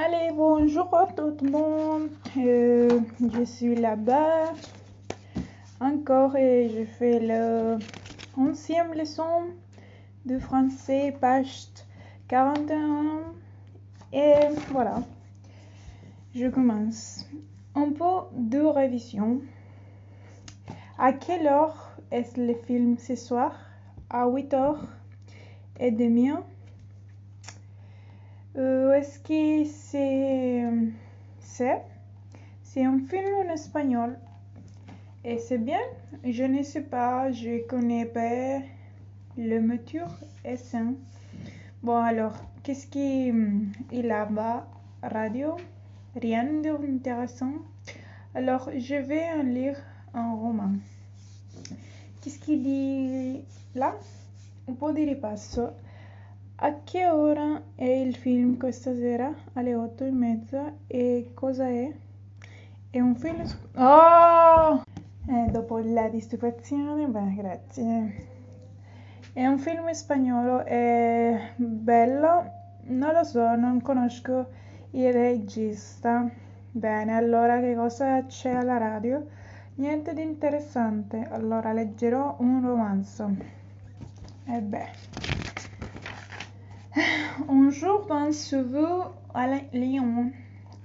Allez, bonjour à tout le monde. Euh, je suis là-bas encore et je fais la onzième leçon de français, page 41. Et voilà, je commence. Un peu de révision. À quelle heure est le film ce soir? À 8 heures et demie. Euh, est-ce que c'est c'est? C'est un film en espagnol. Et c'est bien? Je ne sais pas je connais pas le moteur et ça bon alors qu'est-ce qu'il a bas? Radio? Rien d'intéressant. Alors je vais lire un roman. Qu'est-ce qu'il dit là? Un po' di ripasso a che ora è il film questa sera? Alle otto e mezza. E cosa è? È un film... Oh! Eh, dopo la distruzione, beh, grazie. È un film spagnolo, è bello? Non lo so, non conosco il regista. Bene, allora che cosa c'è alla radio? Niente di interessante. Allora leggerò un romanzo. E beh. Un jour dans cheveux à Lyon,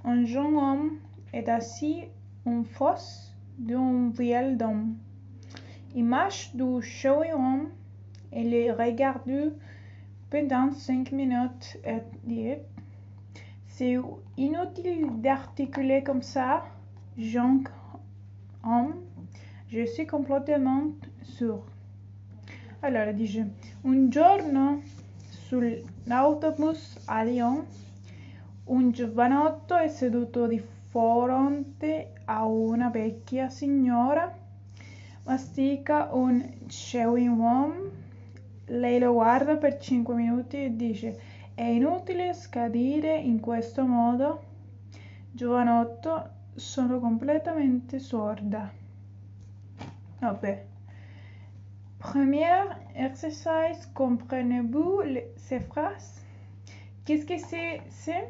un jeune homme est assis en face d'un vieil homme. Il marche du homme et le regarde pendant cinq minutes et dit C'est inutile d'articuler comme ça, jeune homme. Je suis complètement sûr. Alors, dit un giorno Sull'autobus a Lyon un giovanotto è seduto di fronte a una vecchia signora, mastica un chewing gum, lei lo guarda per cinque minuti e dice è inutile scadere in questo modo, giovanotto, sono completamente sorda. Vabbè. Premier exercice, comprenez-vous ces phrases? Qu'est-ce que c'est? C'est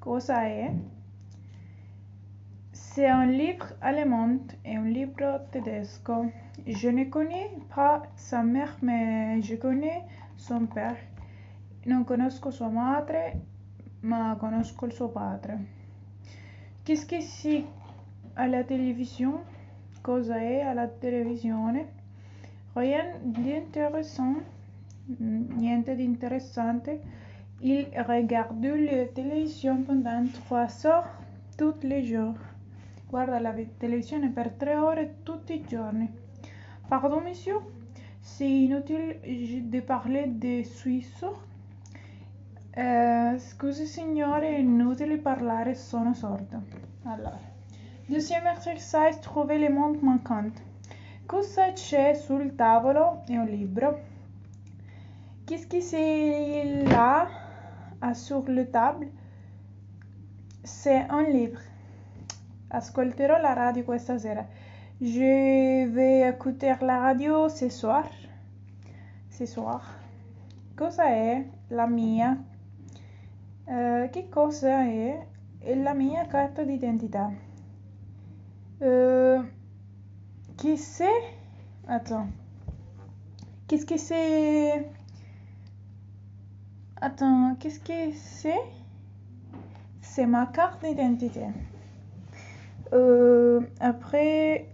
cosa è? C'est un livre allemand et un livre tedesco. Je ne connais pas sa mère, mais je connais son père. Non conosco sua madre, ma conosco il suo padre. Qu'est-ce que c'est à la télévision? Cosa è alla televisione? Rien d'intéressant, niente di interessante. Il regarde la télévision pendant trois heures tous les jours. Guarda la televisione per tre ore tutti i giorni. Pardon, monsieur? C'est inutile de parler de Suisse. Eh, scusi signore, è inutile parlare, sono sorda. Allora. Deuxième exercice, trouver les mots manquants. Cosa c'è sul tavolo? È un libro. Qu'est-ce que c'est là sur le table? C'est un livre. Ascolterò la radio questa sera. Je vais écouter la radio ce soir. Ce soir. Cosa è la mia? Uh, che cosa è? È la mia carta d'identità. Qui c'est? Attends. Qu'est-ce que c'est? Attends, qu'est-ce que c'est? C'est ma carte d'identité. Uh, après,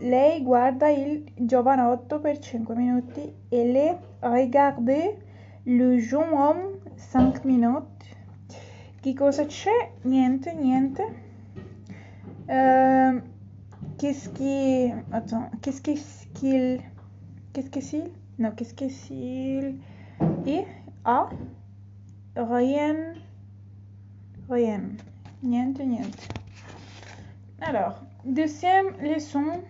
lei guarda il giovanotto per 5 minuti e le regarde le jeune homme 5 minuti. Che cosa c'è? Niente, niente. Uh, qu'est-ce qui attends qu'est-ce qu'il qu'est-ce que s'il non qu'est-ce que s'il et a rien rien. Niente niente. Alors deuxième leçon.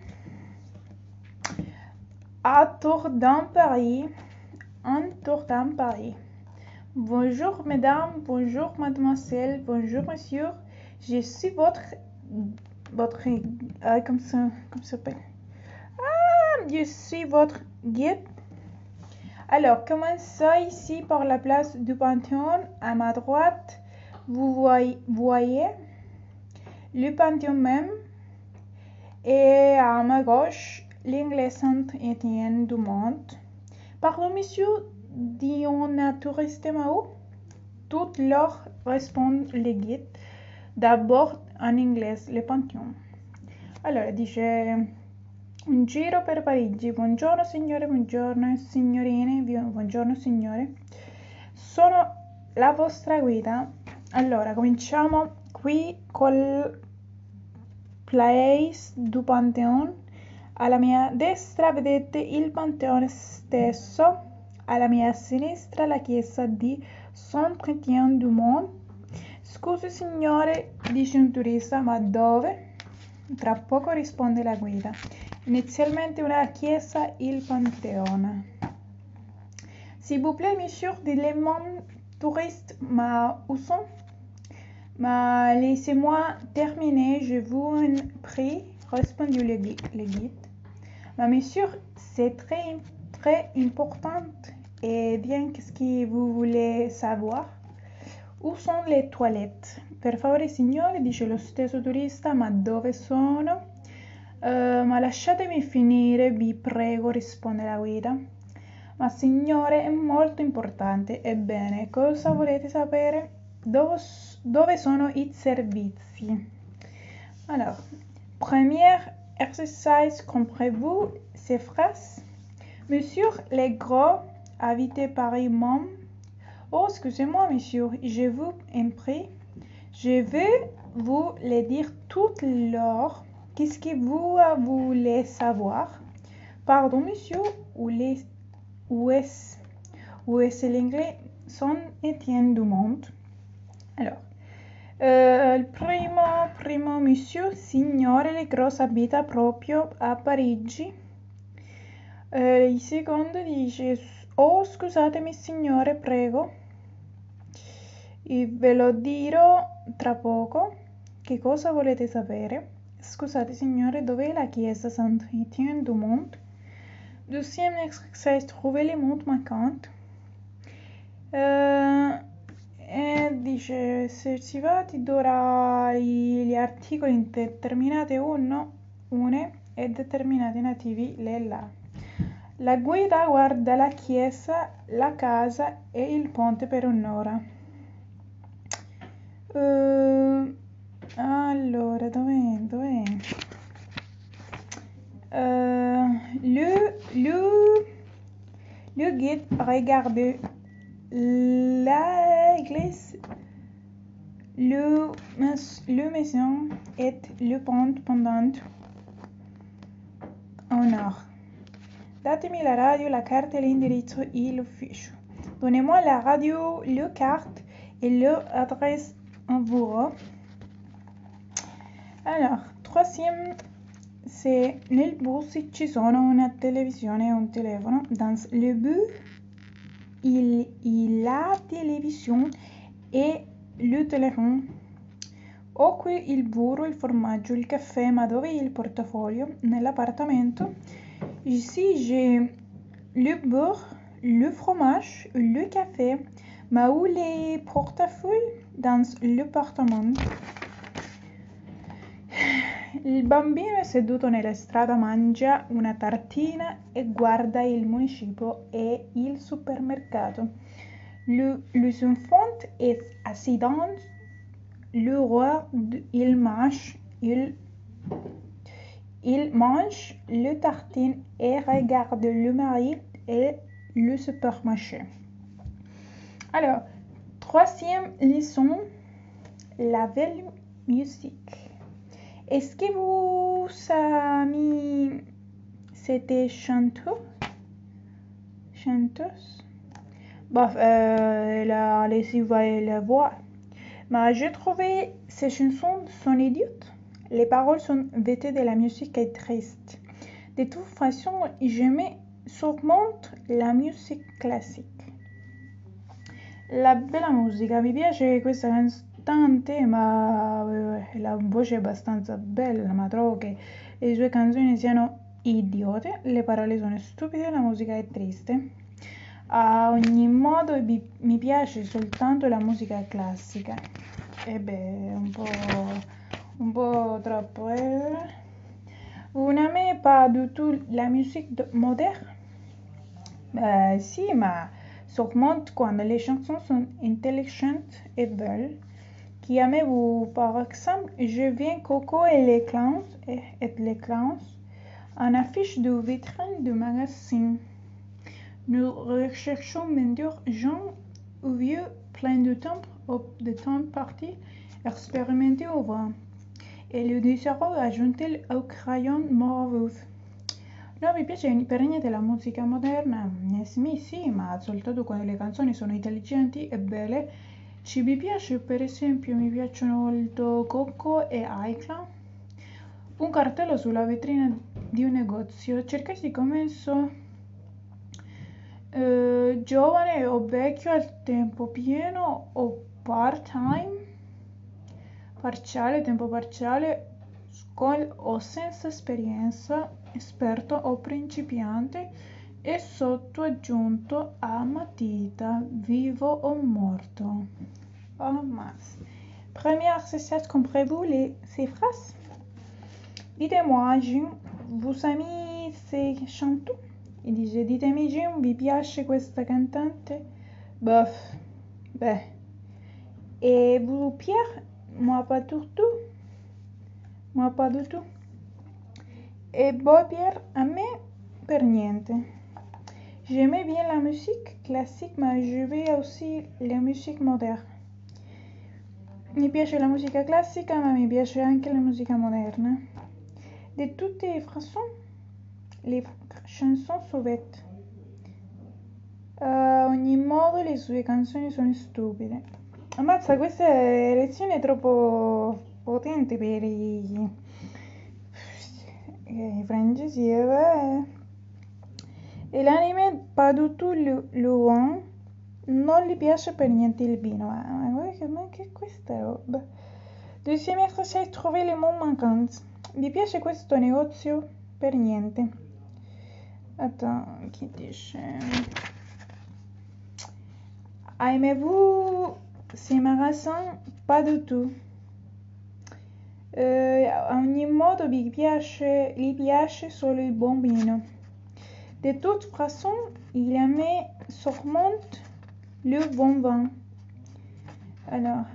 À tour dans Paris un tour dans Paris bonjour mesdames bonjour mademoiselle bonjour monsieur. Je suis votre votre euh, comme ça comme ça s'appelle ah je suis votre guide. Alors commençons ici par la place du Panthéon à ma droite vous voyez le Panthéon même et à ma gauche l'Inglés Saint-Étienne du Monde. Pardon, monsieur, dit on a touriste Mao Toutes leur répondent les guides, d'abord en anglais, le Panthéon. Allora dice un giro per Parigi. Buongiorno signore, buongiorno signorine, buongiorno signore. Sono la vostra guida. Allora, cominciamo qui col Place du Pantheon. Alla mia destra vedete il Pantheon stesso, alla mia sinistra la chiesa di Saint-Étienne du Mont. Scusi signore, dice un turista, ma dove? Tra poco risponde la guida. Inizialmente una chiesa, il Pantheon. S'il vous plaît, monsieur, dites-moi touriste, ma où sont? Ma laissez-moi terminer, je vous en prie, répondit le, guide. Ma monsieur, c'est très, très important. Et bien, qu'est-ce que vous voulez savoir? Où sont les toilettes? Per favore, signore, dice lo stesso turista, ma dove sono? Uh, ma lasciatemi finire, vi prego, risponde la guida. Ma signore, è molto importante. Ebbene, cosa volete sapere? Dove, dove sono i servizi? Alors, premier exercice, comprenez-vous ces phrases? Monsieur les gros habité Paris même. Oh, excusez-moi, monsieur, je vous en prie. Je vais vous les dire toutes l'heure. Qu'est-ce que vous voulez savoir? Pardon, monsieur, où, les, où est-ce où l'anglais Son Étienne du monde? Alors, euh, il primo, primo monsieur, signore Legros abita proprio a Parigi. Eh, il secondo dice, oh scusatemi signore, prego. E ve lo dirò tra poco. Che cosa volete sapere? Scusate signore, dov'è la chiesa Saint-Étienne du Mont? Deuxième exercice, trouver les monts manquantes. Uh, e dice, se ci va ti darà gli articoli indeterminati uno, une e determinati nativi le là. La guida guarda la chiesa, la casa e il ponte per un'ora. Uh, allora, dov'è? Uh, le, le, le guide regarde l'église, le, le maison et le pont pendant un heure. Datemi la radio, la carte, l'indirizzo e l'ufficio. Donnez-moi la radio, le carte et l'adresse en bureau. Alors, troisième, c'est nel bus ci sono una televisione e un telefono. Dans le bus, il, il la télévision et le téléphone. Ho qui il burro, il formaggio, il caffè, ma dove il portafoglio? Nell'appartamento. Ici, j'ai le beurre, le fromage, le café, ma où les portefeuilles? Dans l'appartement. Il bambino seduto nella strada, mangia una tartina e guarda il municipio e il supermercato. Le, les enfants est assis dans le roi, il mange, il, il mange le tartine et regarde le mari et le supermarché. Alors, troisième leçon, la belle musique. Est-ce que vous savez c'était chanteuse? Chanteuse? Bof, euh, la laissé la voix. Mais j'ai trouvé ces chansons sont idiotes. Les paroles sont vêtues de la musique est triste. De toute façon, j'aimais sûrement la musique classique. La bella musica, mi piace questa cantante, ma eh, la voce è abbastanza bella, ma trovo che le sue canzoni siano idiote, le parole sono stupide e la musica è triste. A ogni modo mi piace soltanto la musica classica. eh beh, un po', un po' troppo. Eh. Vous n'aimez pas du tout la musique moderne Ben si, mais sûrement quand les chansons sont intelligentes et belles. Qui aimez-vous Par exemple, je viens Coco et les clowns, et, et les clowns, en affiche de vitrine du magazine. Nous recherchons gens ou vieux plein de temps, de temps parti, expérimentés au vent. E le désirò aggiunti au crayon morvus. Non mi piace per niente la musica moderna? Sì, sì, ma soltanto quando le canzoni sono intelligenti e belle. Ci mi piace, per esempio, mi piacciono molto Coco e iCloud. Un cartello sulla vetrina di un negozio. Cercasi commesso eh, giovane o vecchio al tempo pieno o part-time, parziale, tempo parziale, con o senza esperienza, esperto o principiante e sotto aggiunto a matita, vivo o morto. Oh mince. Première exercice, comprenez-vous les, ces phrases Dites-moi, vous aimez ces chanteurs e dice ditemi Jim vi piace questa cantante? Bof, beh. Et vous Pierre? Moi pas du tout. Moi pas du tout. Et Pierre, a me per niente. J'aimais bien la musique classique, mais je vais aussi la musique moderne. Mi piace la musica classica, ma mi piace anche la musica moderna. De tutte le façons, le chanson sauvette. A ogni modo le sue canzoni sono stupide. Ammazza, questa lezione è troppo potente per i francesi. Eh? E l'anime pas du tout Luan non gli piace per niente il vino. Ma, ma, che, ma che questa roba? Deuxième exercice, trouver les mots manquants. Vi piace questo negozio? Per niente. Attends, qui dice Aimez-vous ces magasins? Pas du tout. Eh, a ogni modo vi piace, gli piace solo il buon vino. De toute façon, il aimait sûrement le bon vin. Alors,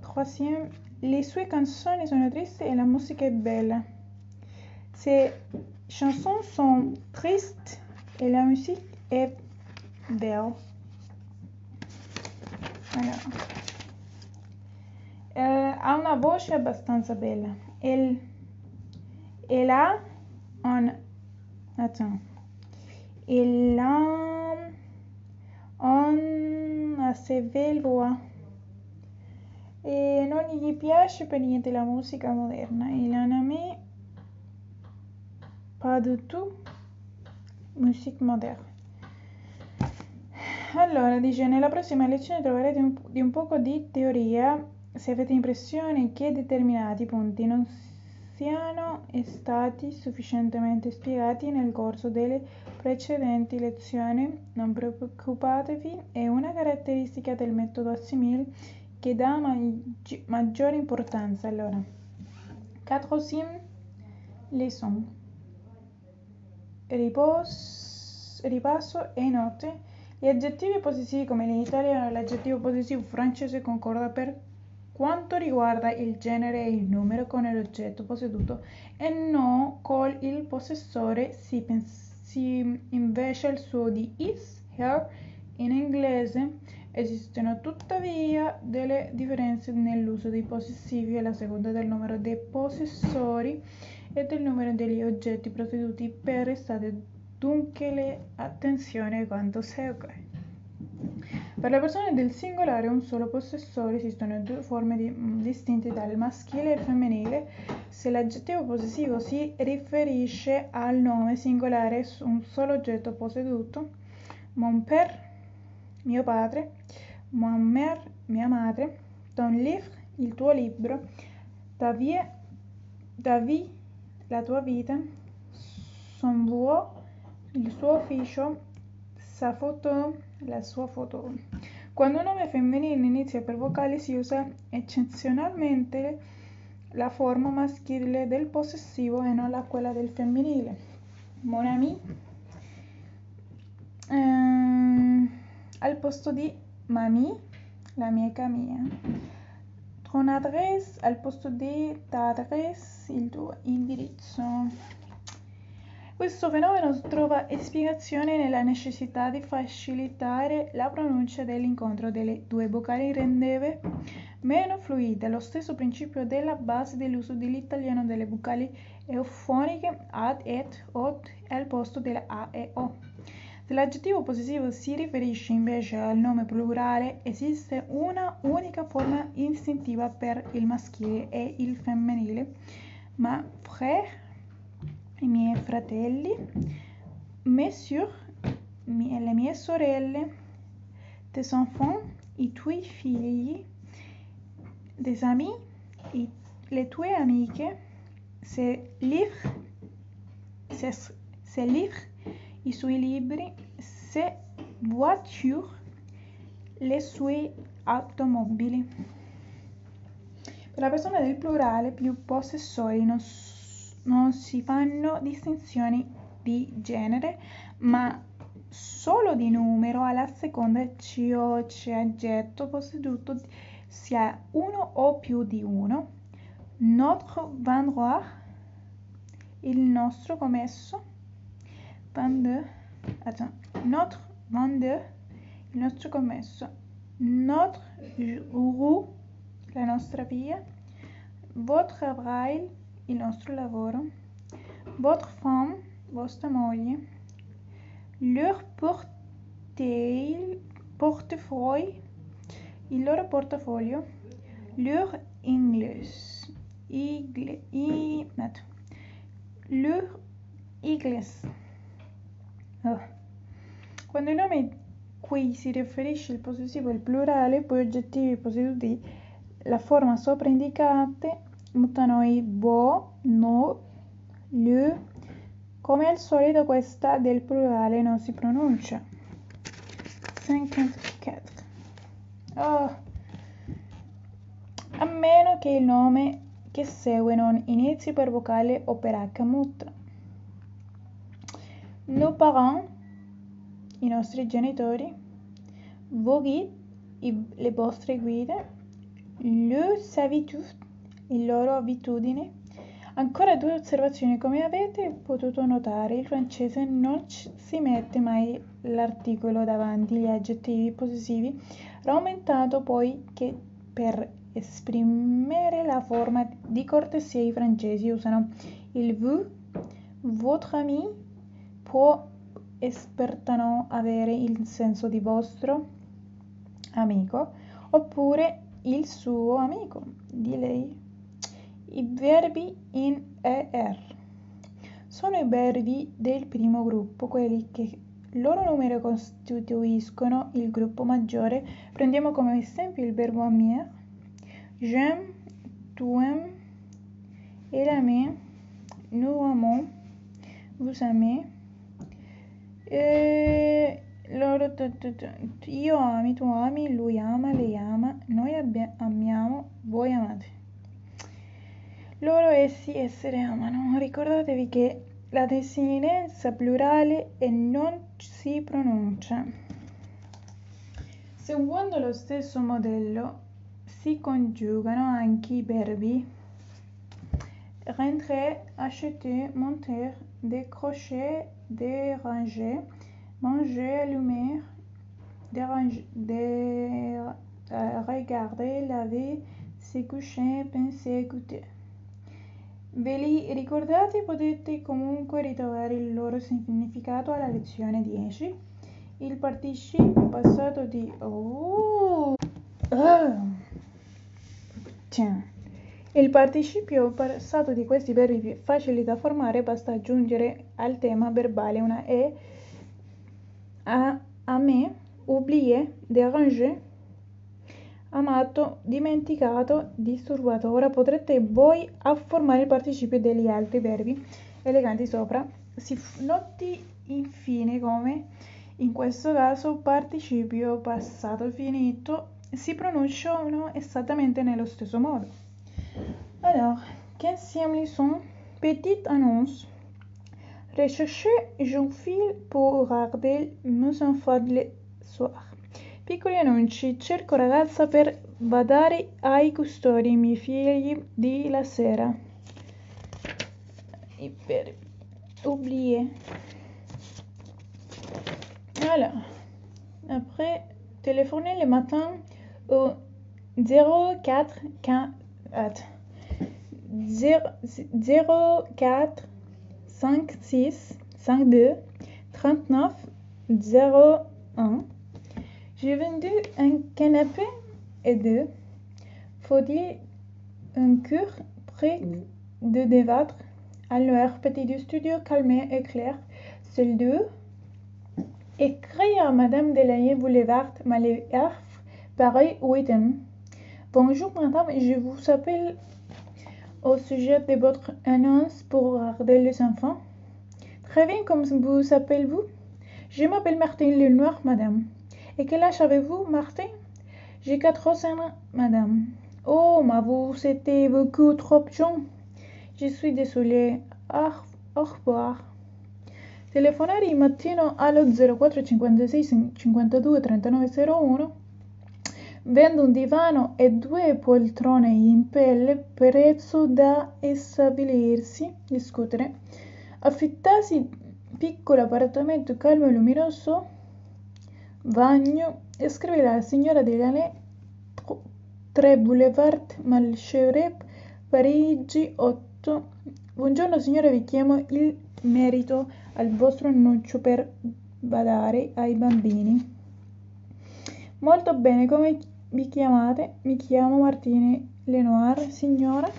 troisième, les sue canzoni sono tristi e la musica è bella. C'est chansons sont tristes et la musique est belle. Allora. Ha una voce abbastanza bella. Elle, elle a un... Attends. A un assez belle voix. E non gli piace per niente la musica moderna. Il anime pas du tout musique moderne. Allora, dice, nella prossima lezione troverete un, di un poco di teoria se avete impressione che determinati punti non siano stati sufficientemente spiegati nel corso delle precedenti lezioni. Non preoccupatevi, è una caratteristica del metodo assimil che dà maggi- maggiore importanza. Allora, quatrième leçon ripos, ripasso e note. Gli aggettivi possessivi come in italiano l'aggettivo possessivo francese concorda per quanto riguarda il genere e il numero con l'oggetto posseduto e no con il possessore si, invece il suo di is, her in inglese. Esistono tuttavia delle differenze nell'uso dei possessivi a seconda del numero dei possessori e del numero degli oggetti posseduti per restate dunque le attenzione a quanto segue. Per le persone del singolare un solo possessore esistono due forme mm, distinte dal maschile e il femminile. Se l'aggettivo possessivo si riferisce al nome singolare un solo oggetto posseduto, mon père, mio padre, ma mère, mia madre, ton livre, il tuo libro, ta vie, ta vie, la tua vita, son bureau, il suo ufficio, sa foto, la sua foto. Quando un nome femminile inizia per vocale si usa eccezionalmente la forma maschile del possessivo e non la quella del femminile. Mon ami ehm, al posto di mami, la mia mia. Ton adresse al posto di ta adresse, il tuo indirizzo. Questo fenomeno trova spiegazione nella necessità di facilitare la pronuncia dell'incontro delle due vocali rendeva meno fluida lo stesso principio della base dell'uso dell'italiano delle vocali eufoniche ad, et, ot al posto della a e o. Se l'aggettivo possessivo si riferisce invece al nome plurale, esiste una unica forma istintiva per il maschile e il femminile, ma frère i miei fratelli, mes soeurs, le mie sorelle, tes enfants, i tuoi figli, des amis, i, le tue amiche, ces livres, ces, ces livres, i suoi libri, ses voitures, le sue automobili. Per la persona del plurale più possessori non non si fanno distinzioni di genere, ma solo di numero alla seconda cioè aggetto posseduto sia uno o più di uno. Notre vendroir, il nostro commesso, vendeur, notre vendeur, il nostro commesso, notre roue, la nostra via, votre travail, il nostro lavoro, votre femme, vostra moglie, leur portefeuille, il loro portafoglio, leur English, igle, i, leur igles. Oh. Quando i nomi qui si riferisce il possessivo e il plurale, poi oggettivi posseduti, la forma sopra indicate mutano bo, no, lu. Come al solito questa del plurale non si pronuncia. 54. Oh. A meno che il nome che segue non inizi per vocale o per H muta. Nos parents, i nostri genitori, vos guides, le vostre guide, le servitut, le loro abitudini. Ancora due osservazioni. Come avete potuto notare, il francese non si mette mai l'articolo davanti agli aggettivi possessivi, rammentato poi che per esprimere la forma di cortesia i francesi usano il vous, votre ami, può espertano avere il senso di vostro amico, oppure il suo amico, di lei. I verbi in ER sono i verbi del primo gruppo, quelli che loro numero costituiscono il gruppo maggiore. Prendiamo come esempio il verbo aimer, j'aime, tu aimes, elle aime, nous aimons, vous aimez, e loro io ami, tu ami, lui ama, lei ama, noi amiamo, voi amate loro essi essere amano. Ricordatevi che la desinenza plurale e non si pronuncia. Seguendo lo stesso modello si congiugano anche i verbi rentrer, acheter, monter, décrocher, déranger, manger, allumer, déranger, dé, euh, regarder, laver, se coucher, penser, écouter. Ve li ricordate? Potete comunque ritrovare il loro significato alla lezione 10. Il participio passato di... Oh. Oh. Il participio passato di questi verbi facili da formare basta aggiungere al tema verbale una E a, a me, oublié, déranger, amato, dimenticato, disturbato. Ora potrete voi afformare il participio degli altri verbi eleganti sopra. Si noti infine come in questo caso participio passato finito si pronunciano esattamente nello stesso modo. Alors, quinzième leçon, petite annonce. Recherchez jeune fille pour regarder mes enfants le soir. Piccoli annunci, cerco ragazza per badare ai custodi miei figli di la sera. E per oublier. Voilà. Après, téléphoner le matin au 04 04 56 52 39 01 j'ai vendu un canapé et deux. Faut-il un cure près de débattre? Alors petit du studio calme et clair seul deux écrit à madame Delahaye boulevard Maléaf Paris Witten bonjour madame je vous appelle au sujet de votre annonce pour regarder les enfants. Très bien, comment vous appelez-vous? Je m'appelle Martin Lenoir, madame. Et quel âge avez-vous, Martin J'ai 14 ans, madame. Oh, mais vous c'était beaucoup trop jeune. Je suis désolée. Au revoir. Telefonare il mattino allo 04 56 52 39 01 Vendo un divano e due poltrone in pelle prezzo da stabilirsi, discutere. Affittarsi piccolo appartamento calmo e luminoso, bagno, e scrivere alla signora Delane 3 Boulevard Malcherep, Parigi 8. Buongiorno signora, vi chiamo il merito al vostro annuncio per badare ai bambini. Molto bene, come vi chiamate? Mi chiamo Martini Lenoir, signora.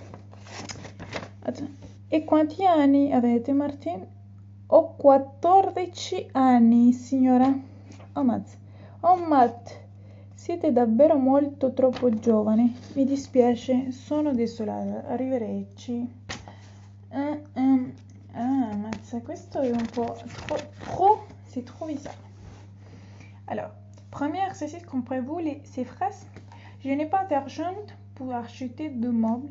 E quanti anni avete, Martini? Ho 14 anni, signora. Oh, Maz. Oh, Matt. Siete davvero molto troppo giovane. Mi dispiace, sono desolata. Arrivederci. Uh, um, ah, mazza, questo un po' trop, c'est trop bizarre. Alors, Premier exercice, comprenez-vous ces phrases Je n'ai pas d'argent pour acheter de meubles.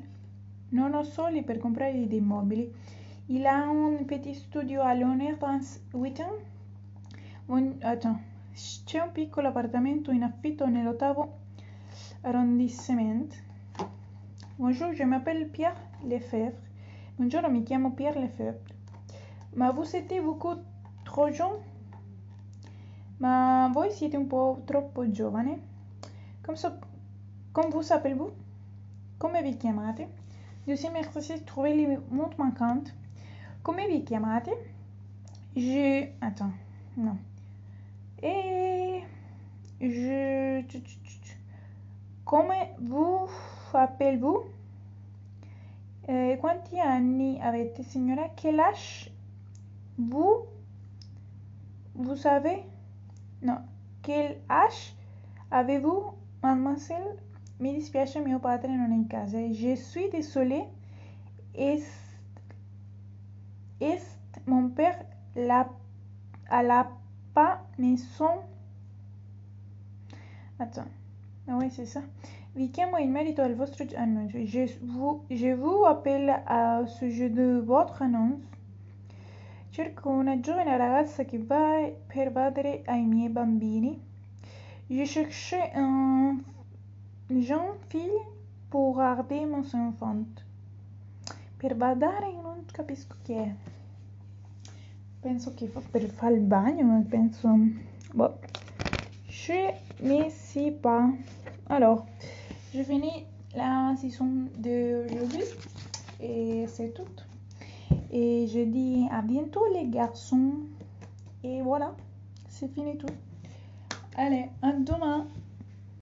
Non ho soldi per comprare dei mobili. Il a un petit studio à l'honneur dans Witten. Un, attends, c'è un piccolo appartamento in affitto nell'ottavo arrondissement. Bonjour, je m'appelle Pierre Lefebvre. Buongiorno, mi chiamo Pierre Lefebvre. Ma vous êtes beaucoup trop jeune? Ma voi siete un po' troppo giovane? Come, so, come vous appelez-vous? Come vi chiamate? Deuxième exercice, trouvez les mots manquantes. Come vi chiamate? Je... Attends, non. Et... Je... Come vous appelez-vous? Eh, quanti anni avete, signora? Quel âge vous... Vous savez? No. Quel âge avez-vous, mademoiselle? Mi dispiace, mio padre non è in casa. Je suis désolée. Est, est mon père la, à la pas maison? Attends. Ah oui, c'est ça. Vi chiamo in merito al vostro annuncio. Je vous, je vous appelle à sujet de votre annonce. Cerco una giovane ragazza che va per badare ai miei bambini. Je cherche un jeune fille pour garder mon enfant. Per badare non capisco chi è. Penso che fa per fare il bagno, penso... Boh. Je ne sais pas. Alors, je finis la saison d'aujourd'hui et c'est tout. Et je dis à bientôt les garçons. Et voilà, c'est fini tout. Allez, à demain.